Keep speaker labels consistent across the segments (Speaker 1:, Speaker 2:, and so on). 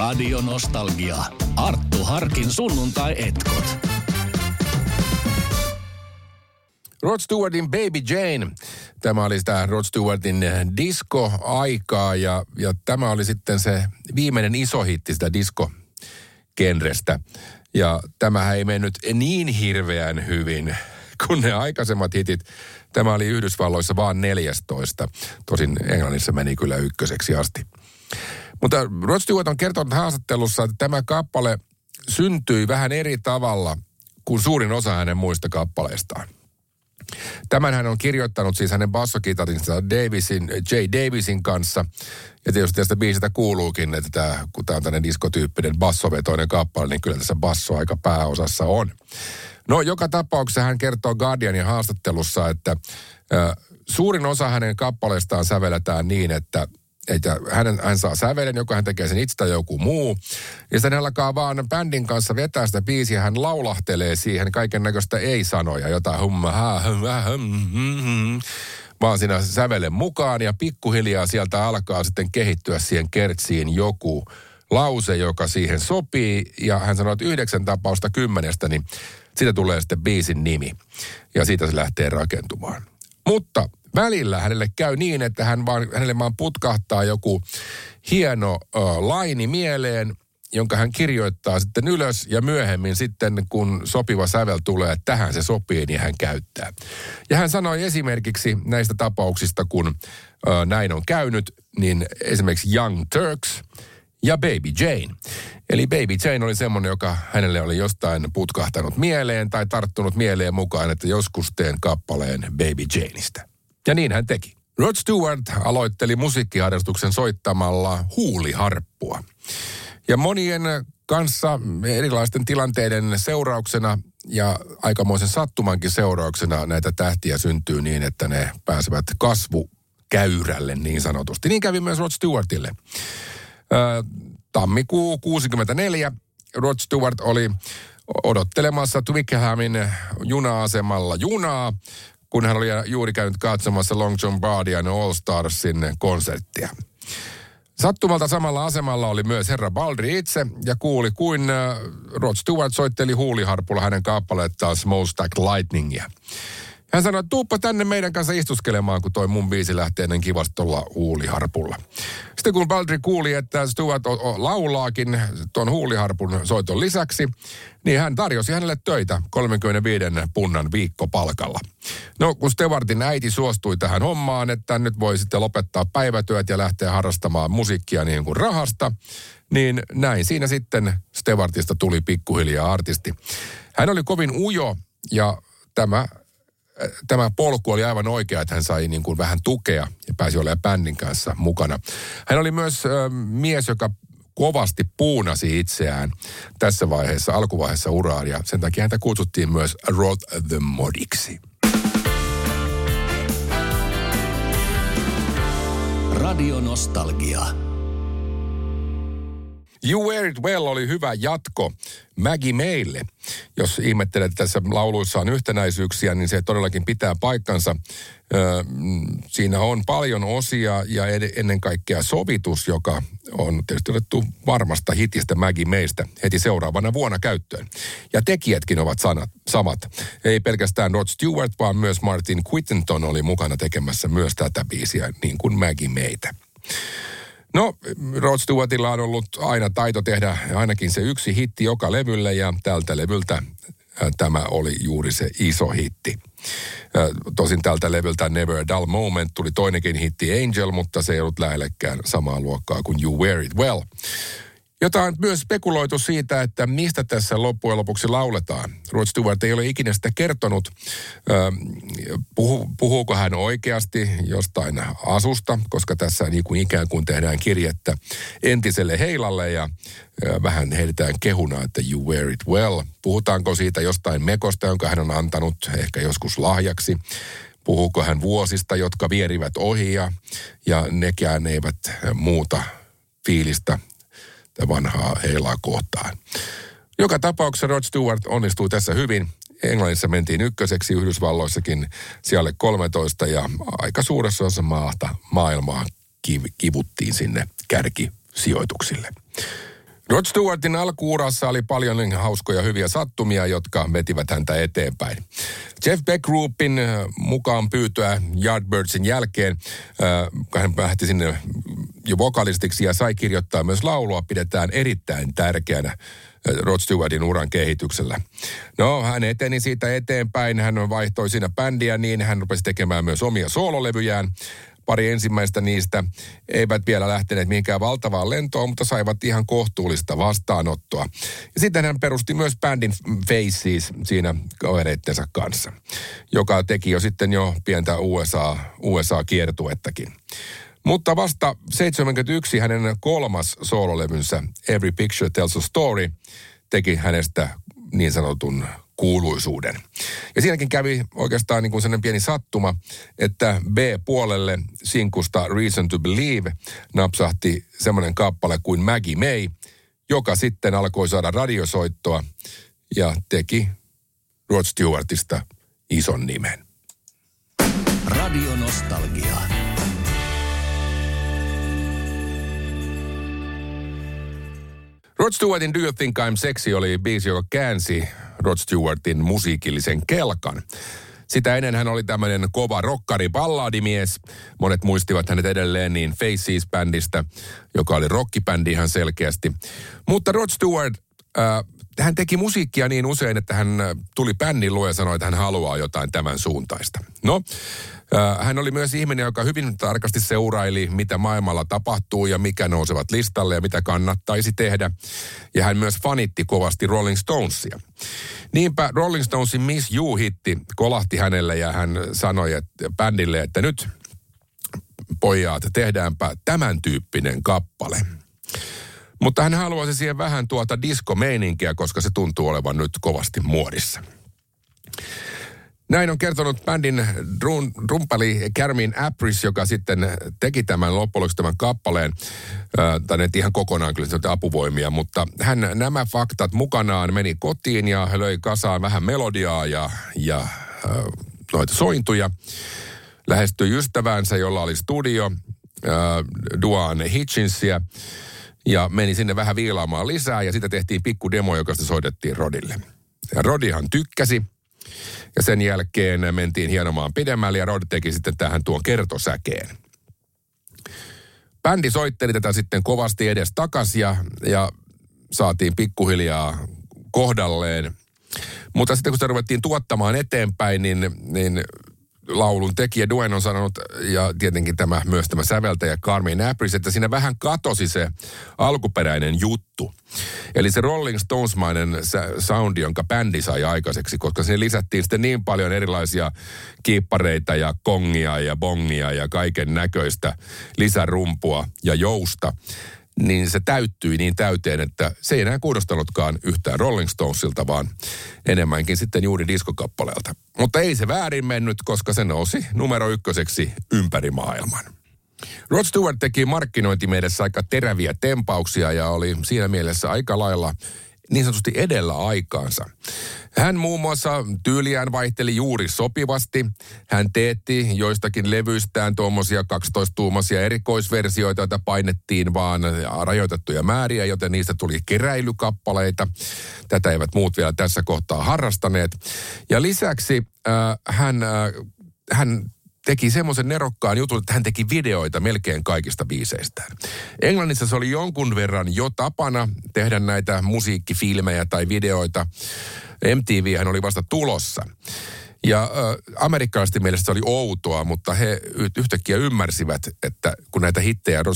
Speaker 1: Radio Nostalgia. Arttu Harkin sunnuntai-etkot.
Speaker 2: Rod Stewartin Baby Jane. Tämä oli sitä Rod Stewartin disco-aikaa ja, ja tämä oli sitten se viimeinen iso hitti sitä disco-genrestä. Ja tämähän ei mennyt niin hirveän hyvin kuin ne aikaisemmat hitit. Tämä oli Yhdysvalloissa vaan 14. Tosin Englannissa meni kyllä ykköseksi asti. Mutta Rod Stewart on kertonut haastattelussa, että tämä kappale syntyi vähän eri tavalla kuin suurin osa hänen muista kappaleistaan. Tämän hän on kirjoittanut siis hänen bassokitarinsa Davisin, J. Davisin kanssa. Ja tietysti tästä biisistä kuuluukin, että tämä, kun tämä on tämmöinen diskotyyppinen bassovetoinen kappale, niin kyllä tässä basso aika pääosassa on. No joka tapauksessa hän kertoo Guardianin haastattelussa, että äh, suurin osa hänen kappaleistaan sävelletään niin, että että hän, hän saa sävelen, joko hän tekee sen itse tai joku muu. Ja sitten hän alkaa vaan bändin kanssa vetää sitä biisiä, hän laulahtelee siihen kaiken näköistä ei-sanoja, jota humma, ha, humma, hum, vaan siinä sävelen mukaan ja pikkuhiljaa sieltä alkaa sitten kehittyä siihen kertsiin joku lause, joka siihen sopii. Ja hän sanoi, että yhdeksän tapausta kymmenestä, niin siitä tulee sitten biisin nimi. Ja siitä se lähtee rakentumaan. Mutta välillä hänelle käy niin, että hän vaan, hänelle vaan putkahtaa joku hieno ö, laini mieleen, jonka hän kirjoittaa sitten ylös ja myöhemmin sitten, kun sopiva sävel tulee, että tähän se sopii, niin hän käyttää. Ja hän sanoi esimerkiksi näistä tapauksista, kun ö, näin on käynyt, niin esimerkiksi Young Turks ja Baby Jane. Eli Baby Jane oli semmoinen, joka hänelle oli jostain putkahtanut mieleen tai tarttunut mieleen mukaan, että joskus teen kappaleen Baby Janeista. Ja niin hän teki. Rod Stewart aloitteli musiikkiharrastuksen soittamalla huuliharppua. Ja monien kanssa erilaisten tilanteiden seurauksena ja aikamoisen sattumankin seurauksena näitä tähtiä syntyy niin, että ne pääsevät kasvukäyrälle niin sanotusti. Niin kävi myös Rod Stewartille. tammikuu 64 Rod Stewart oli odottelemassa Twickenhamin juna-asemalla junaa, kun hän oli juuri käynyt katsomassa Long John Bardian All Starsin konserttia. Sattumalta samalla asemalla oli myös herra Baldri itse ja kuuli, kuin Rod Stewart soitteli huuliharpulla hänen kappalettaan Smokestack Lightningia. Hän sanoi, että tuuppa tänne meidän kanssa istuskelemaan, kun toi mun biisi lähtee ennen kivasti tuolla huuliharpulla. Sitten kun Baldri kuuli, että Stuart laulaakin tuon huuliharpun soiton lisäksi, niin hän tarjosi hänelle töitä 35 punnan viikkopalkalla. No, kun Stewartin äiti suostui tähän hommaan, että nyt voi sitten lopettaa päivätyöt ja lähteä harrastamaan musiikkia niin kuin rahasta, niin näin siinä sitten Stewartista tuli pikkuhiljaa artisti. Hän oli kovin ujo ja tämä tämä polku oli aivan oikea, että hän sai niin kuin vähän tukea ja pääsi olemaan bändin kanssa mukana. Hän oli myös ö, mies, joka kovasti puunasi itseään tässä vaiheessa, alkuvaiheessa uraa, ja sen takia häntä kutsuttiin myös Rod the Modiksi.
Speaker 1: Radio Nostalgia.
Speaker 2: You Wear It Well oli hyvä jatko Maggie meille. Jos ihmettelet, että tässä lauluissa on yhtenäisyyksiä, niin se todellakin pitää paikkansa. Siinä on paljon osia ja ennen kaikkea sovitus, joka on tietysti otettu varmasta hitistä Maggie meistä heti seuraavana vuonna käyttöön. Ja tekijätkin ovat sanat, samat. Ei pelkästään Rod Stewart, vaan myös Martin Quittenton oli mukana tekemässä myös tätä biisiä, niin kuin Maggie meitä. No, Rod Stewartilla on ollut aina taito tehdä ainakin se yksi hitti joka levylle ja tältä levyltä tämä oli juuri se iso hitti. Tosin tältä levyltä Never a Dull Moment tuli toinenkin hitti Angel, mutta se ei ollut lähellekään samaa luokkaa kuin You Wear It Well. Jota on myös spekuloitu siitä, että mistä tässä loppujen lopuksi lauletaan. Rod Stewart ei ole ikinä sitä kertonut. Puhu, puhuuko hän oikeasti jostain asusta, koska tässä niin kuin ikään kuin tehdään kirjettä entiselle heilalle ja vähän heitetään kehuna, että you wear it well. Puhutaanko siitä jostain mekosta, jonka hän on antanut ehkä joskus lahjaksi. Puhuuko hän vuosista, jotka vierivät ohi ja, ja nekään eivät muuta fiilistä vanhaa heilaa kohtaan. Joka tapauksessa Rod Stewart onnistui tässä hyvin. Englannissa mentiin ykköseksi, Yhdysvalloissakin siellä 13 ja aika suuressa osassa maata maailmaa kiv- kivuttiin sinne kärkisijoituksille. Rod Stewartin alkuurassa oli paljon hauskoja hyviä sattumia, jotka vetivät häntä eteenpäin. Jeff Beck Groupin äh, mukaan pyytöä Yardbirdsin jälkeen, äh, hän lähti sinne jo vokalistiksi ja sai kirjoittaa myös laulua, pidetään erittäin tärkeänä äh, Rod Stewartin uran kehityksellä. No, hän eteni siitä eteenpäin, hän vaihtoi siinä bändiä niin, hän rupesi tekemään myös omia soololevyjään. Pari ensimmäistä niistä eivät vielä lähteneet mihinkään valtavaan lentoon, mutta saivat ihan kohtuullista vastaanottoa. Ja sitten hän perusti myös bändin Faces siinä kavereittensa kanssa, joka teki jo sitten jo pientä USA, USA-kiertuettakin. Mutta vasta 71 hänen kolmas soololevynsä Every Picture Tells a Story teki hänestä niin sanotun kuuluisuuden. Ja siinäkin kävi oikeastaan niin kuin sellainen pieni sattuma, että B-puolelle sinkusta Reason to Believe napsahti semmoinen kappale kuin Maggie May, joka sitten alkoi saada radiosoittoa ja teki Rod Stewartista ison nimen.
Speaker 1: Radio Nostalgia.
Speaker 2: Rod Stewartin Do You Think I'm Sexy oli biisi, joka käänsi Rod Stewartin musiikillisen kelkan. Sitä ennen hän oli tämmöinen kova rokkari balladimies. Monet muistivat hänet edelleen niin Faces-bändistä, joka oli rockibändi ihan selkeästi. Mutta Rod Stewart, äh, hän teki musiikkia niin usein, että hän tuli bändin luo ja sanoi, että hän haluaa jotain tämän suuntaista. No, hän oli myös ihminen, joka hyvin tarkasti seuraili, mitä maailmalla tapahtuu ja mikä nousevat listalle ja mitä kannattaisi tehdä. Ja hän myös fanitti kovasti Rolling Stonesia. Niinpä Rolling Stonesin Miss You-hitti kolahti hänelle ja hän sanoi että bändille, että nyt pojat, tehdäänpä tämän tyyppinen kappale. Mutta hän haluaisi siihen vähän tuota disco-meininkiä, koska se tuntuu olevan nyt kovasti muodissa. Näin on kertonut bändin drum, rumpali Carmin Apris, joka sitten teki tämän loppujen tämän kappaleen. Äh, tai ihan kokonaan kyllä apuvoimia, mutta hän nämä faktat mukanaan meni kotiin ja löi kasaan vähän melodiaa ja, ja äh, noita sointuja. Lähestyi ystäväänsä, jolla oli studio, äh, Duane Hitchinsia ja meni sinne vähän viilaamaan lisää ja sitten tehtiin pikku demo, joka sitten soitettiin Rodille. Ja Rodihan tykkäsi ja sen jälkeen mentiin hienomaan pidemmälle ja Rod teki sitten tähän tuon kertosäkeen. Bändi soitteli tätä sitten kovasti edes takas ja, ja saatiin pikkuhiljaa kohdalleen. Mutta sitten kun sitä ruvettiin tuottamaan eteenpäin, niin, niin laulun tekijä Duen on sanonut, ja tietenkin tämä, myös tämä säveltäjä Carmen Apris, että siinä vähän katosi se alkuperäinen juttu. Eli se Rolling Stonesmainen soundi, jonka bändi sai aikaiseksi, koska sinne lisättiin sitten niin paljon erilaisia kiippareita ja kongia ja bongia ja kaiken näköistä lisärumpua ja jousta niin se täyttyi niin täyteen, että se ei enää kuulostanutkaan yhtään Rolling Stonesilta, vaan enemmänkin sitten juuri diskokappaleelta. Mutta ei se väärin mennyt, koska se nousi numero ykköseksi ympäri maailman. Rod Stewart teki markkinointimielessä aika teräviä tempauksia ja oli siinä mielessä aika lailla niin sanotusti edellä aikaansa. Hän muun muassa tyyliään vaihteli juuri sopivasti. Hän teetti joistakin levyistään tuommoisia 12-tuumaisia erikoisversioita, joita painettiin vaan rajoitettuja määriä, joten niistä tuli keräilykappaleita. Tätä eivät muut vielä tässä kohtaa harrastaneet. Ja lisäksi äh, hän, äh, hän teki semmoisen nerokkaan jutun, että hän teki videoita melkein kaikista biiseistään. Englannissa se oli jonkun verran jo tapana tehdä näitä musiikkifilmejä tai videoita. MTV hän oli vasta tulossa. Ja äh, amerikkalaisten mielestä se oli outoa, mutta he yhtäkkiä ymmärsivät, että kun näitä hittejä Rod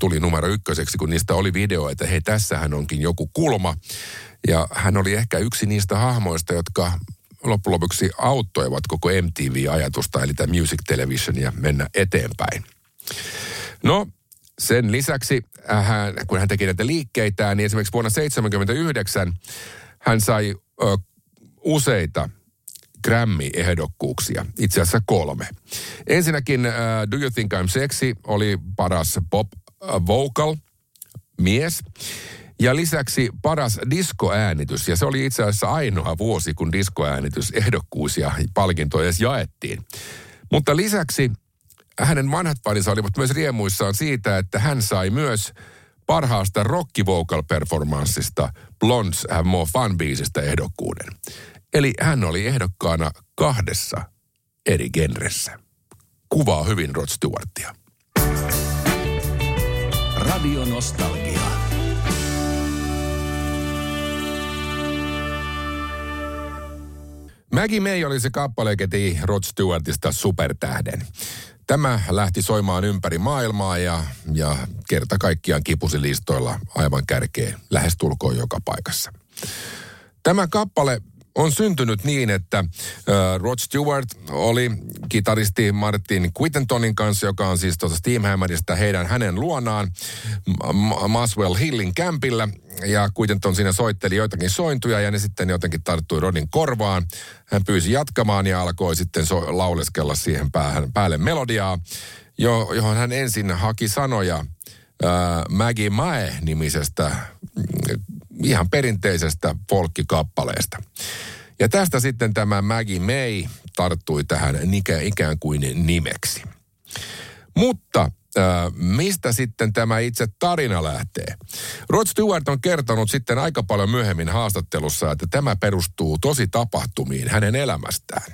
Speaker 2: tuli numero ykköseksi, kun niistä oli video, että hei, tässähän onkin joku kulma. Ja hän oli ehkä yksi niistä hahmoista, jotka loppujen lopuksi auttoivat koko MTV-ajatusta, eli tämä Music Televisionia mennä eteenpäin. No, sen lisäksi, äh, hän, kun hän teki näitä liikkeitä, niin esimerkiksi vuonna 1979 hän sai ö, useita Grammy-ehdokkuuksia, itse asiassa kolme. Ensinnäkin uh, Do You Think I'm Sexy oli paras pop uh, vocal mies. Ja lisäksi paras diskoäänitys, ja se oli itse asiassa ainoa vuosi, kun diskoäänitys ehdokkuus ja palkinto edes jaettiin. Mutta lisäksi hänen vanhat parinsa olivat myös riemuissaan siitä, että hän sai myös parhaasta rock vocal performanssista Blondes Have More Fun biisistä ehdokkuuden. Eli hän oli ehdokkaana kahdessa eri genressä. Kuvaa hyvin Rod Stewartia.
Speaker 1: Radio Nostalgia.
Speaker 2: Maggie May oli se kappale, teki Rod Stewartista supertähden. Tämä lähti soimaan ympäri maailmaa ja, ja kerta kaikkiaan kipusi listoilla aivan kärkeen lähestulkoon joka paikassa. Tämä kappale on syntynyt niin, että Rod Stewart oli kitaristi Martin Quittentonin kanssa, joka on siis tuossa Steamhammerista heidän hänen luonaan Maswell Hillin kämpillä. Ja Quittenton siinä soitteli joitakin sointuja ja ne sitten jotenkin tarttui Rodin korvaan. Hän pyysi jatkamaan ja alkoi sitten so- lauleskella siihen päähän, päälle melodiaa, jo, johon hän ensin haki sanoja Maggie Mae-nimisestä ihan perinteisestä folkkikappaleesta. Ja tästä sitten tämä Maggie May tarttui tähän ikään kuin nimeksi. Mutta äh, mistä sitten tämä itse tarina lähtee? Rod Stewart on kertonut sitten aika paljon myöhemmin haastattelussa, että tämä perustuu tosi tapahtumiin hänen elämästään.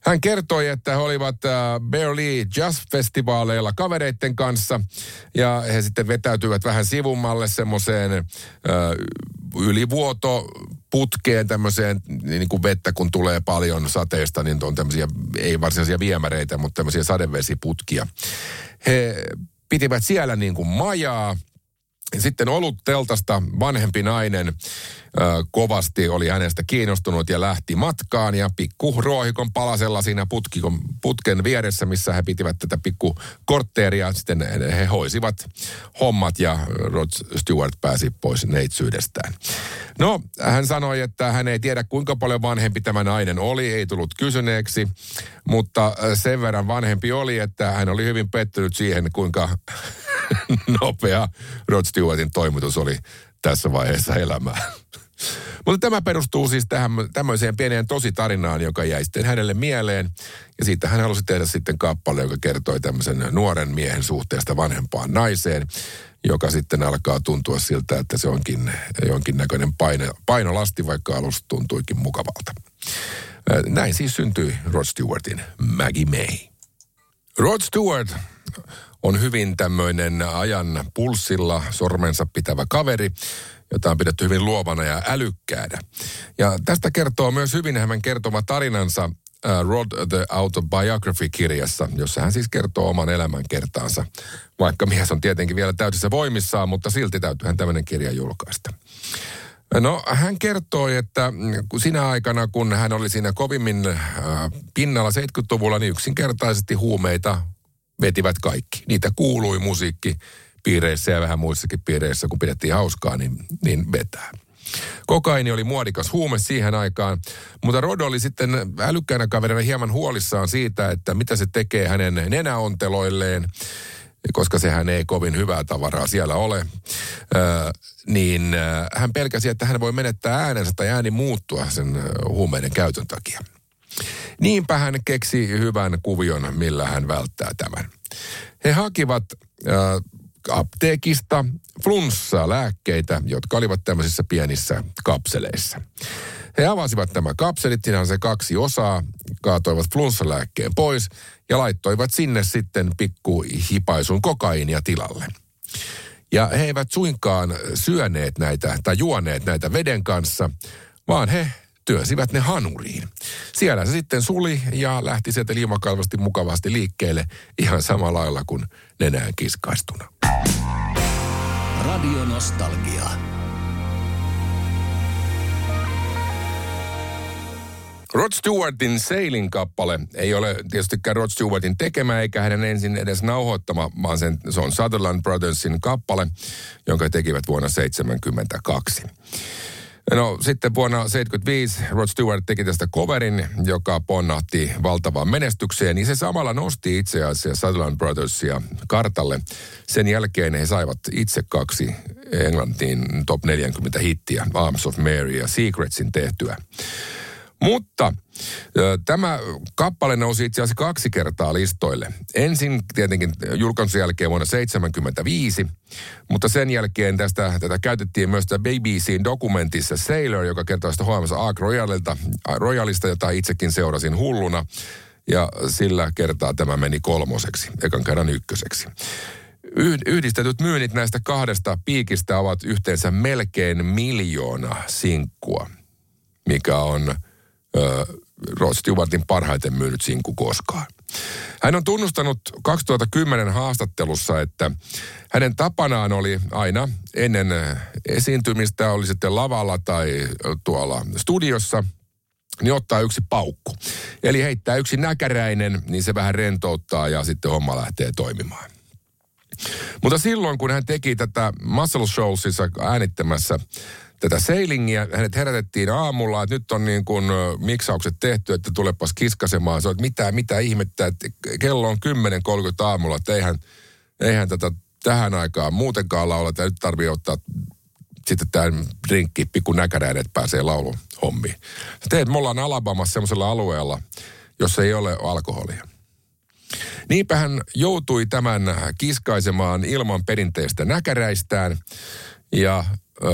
Speaker 2: Hän kertoi, että he olivat äh, Lee Jazz-festivaaleilla kavereiden kanssa ja he sitten vetäytyivät vähän sivummalle semmoiseen äh, ylivuoto putkeen tämmöiseen niin kuin vettä, kun tulee paljon sateesta, niin on tämmöisiä, ei varsinaisia viemäreitä, mutta tämmöisiä sadevesiputkia. He pitivät siellä niin kuin majaa. Sitten ollut teltasta vanhempi nainen kovasti oli hänestä kiinnostunut ja lähti matkaan ja pikku ruohikon palasella siinä putkikon, putken vieressä, missä he pitivät tätä pikku kortteeria. Sitten he hoisivat hommat ja Rod Stewart pääsi pois neitsyydestään. No, hän sanoi, että hän ei tiedä kuinka paljon vanhempi tämä nainen oli, ei tullut kysyneeksi, mutta sen verran vanhempi oli, että hän oli hyvin pettynyt siihen, kuinka nopea Rod Stewartin toimitus oli tässä vaiheessa elämää. Mutta tämä perustuu siis tähän tämmöiseen pieneen tositarinaan, joka jäi sitten hänelle mieleen. Ja siitä hän halusi tehdä sitten kappale, joka kertoi tämmöisen nuoren miehen suhteesta vanhempaan naiseen, joka sitten alkaa tuntua siltä, että se onkin jonkinnäköinen paino, painolasti, vaikka alusta tuntuikin mukavalta. Näin siis syntyi Rod Stewartin Maggie May. Rod Stewart on hyvin tämmöinen ajan pulssilla sormensa pitävä kaveri, jota on pidetty hyvin luovana ja älykkäänä. Ja tästä kertoo myös hyvin hänen kertoma tarinansa uh, Rod the Autobiography-kirjassa, jossa hän siis kertoo oman elämän kertaansa. Vaikka mies on tietenkin vielä täysissä voimissaan, mutta silti hän tämmöinen kirja julkaista. No hän kertoi, että sinä aikana, kun hän oli siinä kovimmin äh, pinnalla 70-luvulla, niin yksinkertaisesti huumeita vetivät kaikki. Niitä kuului musiikki piireissä ja vähän muissakin piireissä, kun pidettiin hauskaa, niin, niin vetää. Kokaini oli muodikas huume siihen aikaan, mutta Rod oli sitten älykkäänä kaverina hieman huolissaan siitä, että mitä se tekee hänen nenäonteloilleen, koska sehän ei kovin hyvää tavaraa siellä ole, öö, niin hän pelkäsi, että hän voi menettää äänensä tai ääni muuttua sen huumeiden käytön takia. Niinpä hän keksi hyvän kuvion, millä hän välttää tämän. He hakivat äh, apteekista flunssalääkkeitä, jotka olivat tämmöisissä pienissä kapseleissa. He avasivat nämä kapselit, siinä on se kaksi osaa, kaatoivat flunssalääkkeen pois ja laittoivat sinne sitten pikku hipaisun kokainia tilalle. Ja he eivät suinkaan syöneet näitä tai juoneet näitä veden kanssa, vaan he työsivät ne hanuriin. Siellä se sitten suli ja lähti sieltä liimakalvasti mukavasti liikkeelle ihan samalla lailla kuin nenään kiskaistuna.
Speaker 1: Radio Nostalgia.
Speaker 2: Rod Stewartin Sailing kappale ei ole tietystikään Rod Stewartin tekemä eikä hänen ensin edes nauhoittama, vaan sen, se on Sutherland Brothersin kappale, jonka tekivät vuonna 1972. No sitten vuonna 1975 Rod Stewart teki tästä coverin, joka ponnahti valtavaan menestykseen, niin se samalla nosti itse asiassa Sutherland Brothersia kartalle. Sen jälkeen he saivat itse kaksi Englantiin top 40 hittiä, Arms of Mary ja Secretsin tehtyä. Mutta Tämä kappale nousi itse asiassa kaksi kertaa listoille. Ensin tietenkin julkaisun jälkeen vuonna 1975, mutta sen jälkeen tästä, tätä käytettiin myös BBCin dokumentissa Sailor, joka kertoo sitä HMS Ark Royalilta, Royalista, jota itsekin seurasin hulluna. Ja sillä kertaa tämä meni kolmoseksi, ekan kerran ykköseksi. Yhdistetyt myynnit näistä kahdesta piikistä ovat yhteensä melkein miljoona sinkkua, mikä on Rod Stewartin parhaiten myynyt sinkku koskaan. Hän on tunnustanut 2010 haastattelussa, että hänen tapanaan oli aina ennen esiintymistä, oli sitten lavalla tai tuolla studiossa, niin ottaa yksi paukku. Eli heittää yksi näkäräinen, niin se vähän rentouttaa ja sitten homma lähtee toimimaan. Mutta silloin, kun hän teki tätä Muscle Showsissa äänittämässä tätä sailingia. Hänet herätettiin aamulla, että nyt on niin kuin miksaukset tehty, että tulepas kiskasemaan. Se on, että mitä, mitä ihmettä, että kello on 10.30 aamulla, että eihän, eihän tätä tähän aikaan muutenkaan lauleta. Nyt tarvii ottaa sitten tämä drinkki, pikku näkäräinen, että pääsee laulun hommiin. Teet, me ollaan Alabamassa semmoisella alueella, jossa ei ole alkoholia. Niinpä hän joutui tämän kiskaisemaan ilman perinteistä näkäräistään ja ö,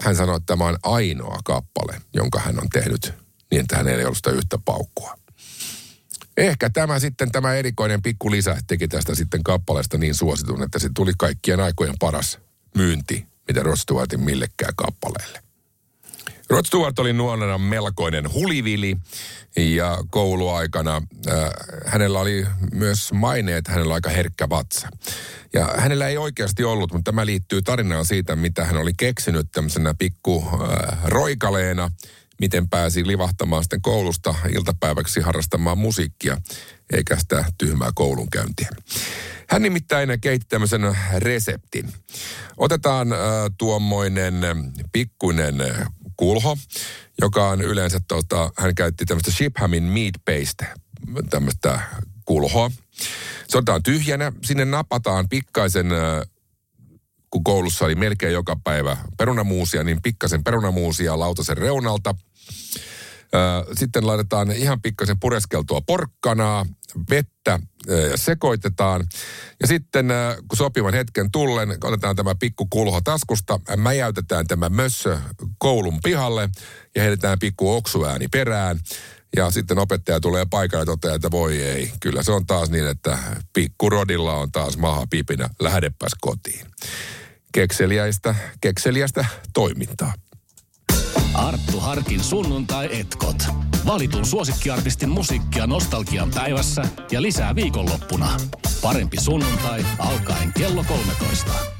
Speaker 2: hän sanoi, että tämä on ainoa kappale, jonka hän on tehnyt niin, että hän ei ollut sitä yhtä paukkua. Ehkä tämä sitten, tämä erikoinen pikku lisä teki tästä sitten kappaleesta niin suositun, että se tuli kaikkien aikojen paras myynti, mitä Rod millekään kappaleelle. Rod Stewart oli nuorena melkoinen hulivili ja kouluaikana äh, hänellä oli myös maine, että hänellä oli aika herkkä vatsa. Ja hänellä ei oikeasti ollut, mutta tämä liittyy tarinaan siitä, mitä hän oli keksinyt tämmöisenä pikku äh, roikaleena, miten pääsi livahtamaan sitten koulusta iltapäiväksi harrastamaan musiikkia, eikä sitä tyhmää koulunkäyntiä. Hän nimittäin keitti tämmöisen reseptin. Otetaan äh, tuommoinen pikkuinen kulho, joka on yleensä, tota, hän käytti tämmöistä Shiphamin meat paste, tämmöistä kulhoa. Se otetaan tyhjänä, sinne napataan pikkaisen, kun koulussa oli melkein joka päivä perunamuusia, niin pikkasen perunamuusia lautasen reunalta. Sitten laitetaan ihan pikkasen pureskeltua porkkanaa, vettä ja sekoitetaan. Ja sitten kun sopivan hetken tullen, otetaan tämä pikku kulho taskusta, mäjäytetään tämä mössö koulun pihalle ja heitetään pikku oksuääni perään. Ja sitten opettaja tulee paikalle ja toteaa, että voi ei. Kyllä se on taas niin, että pikku Rodilla on taas maha pipinä. Lähdepäs kotiin. Kekseliäistä, kekseliäistä toimintaa.
Speaker 1: Arttu Harkin sunnuntai-etkot. Valitun suosikkiartistin musiikkia nostalgian päivässä ja lisää viikonloppuna. Parempi sunnuntai alkaen kello 13.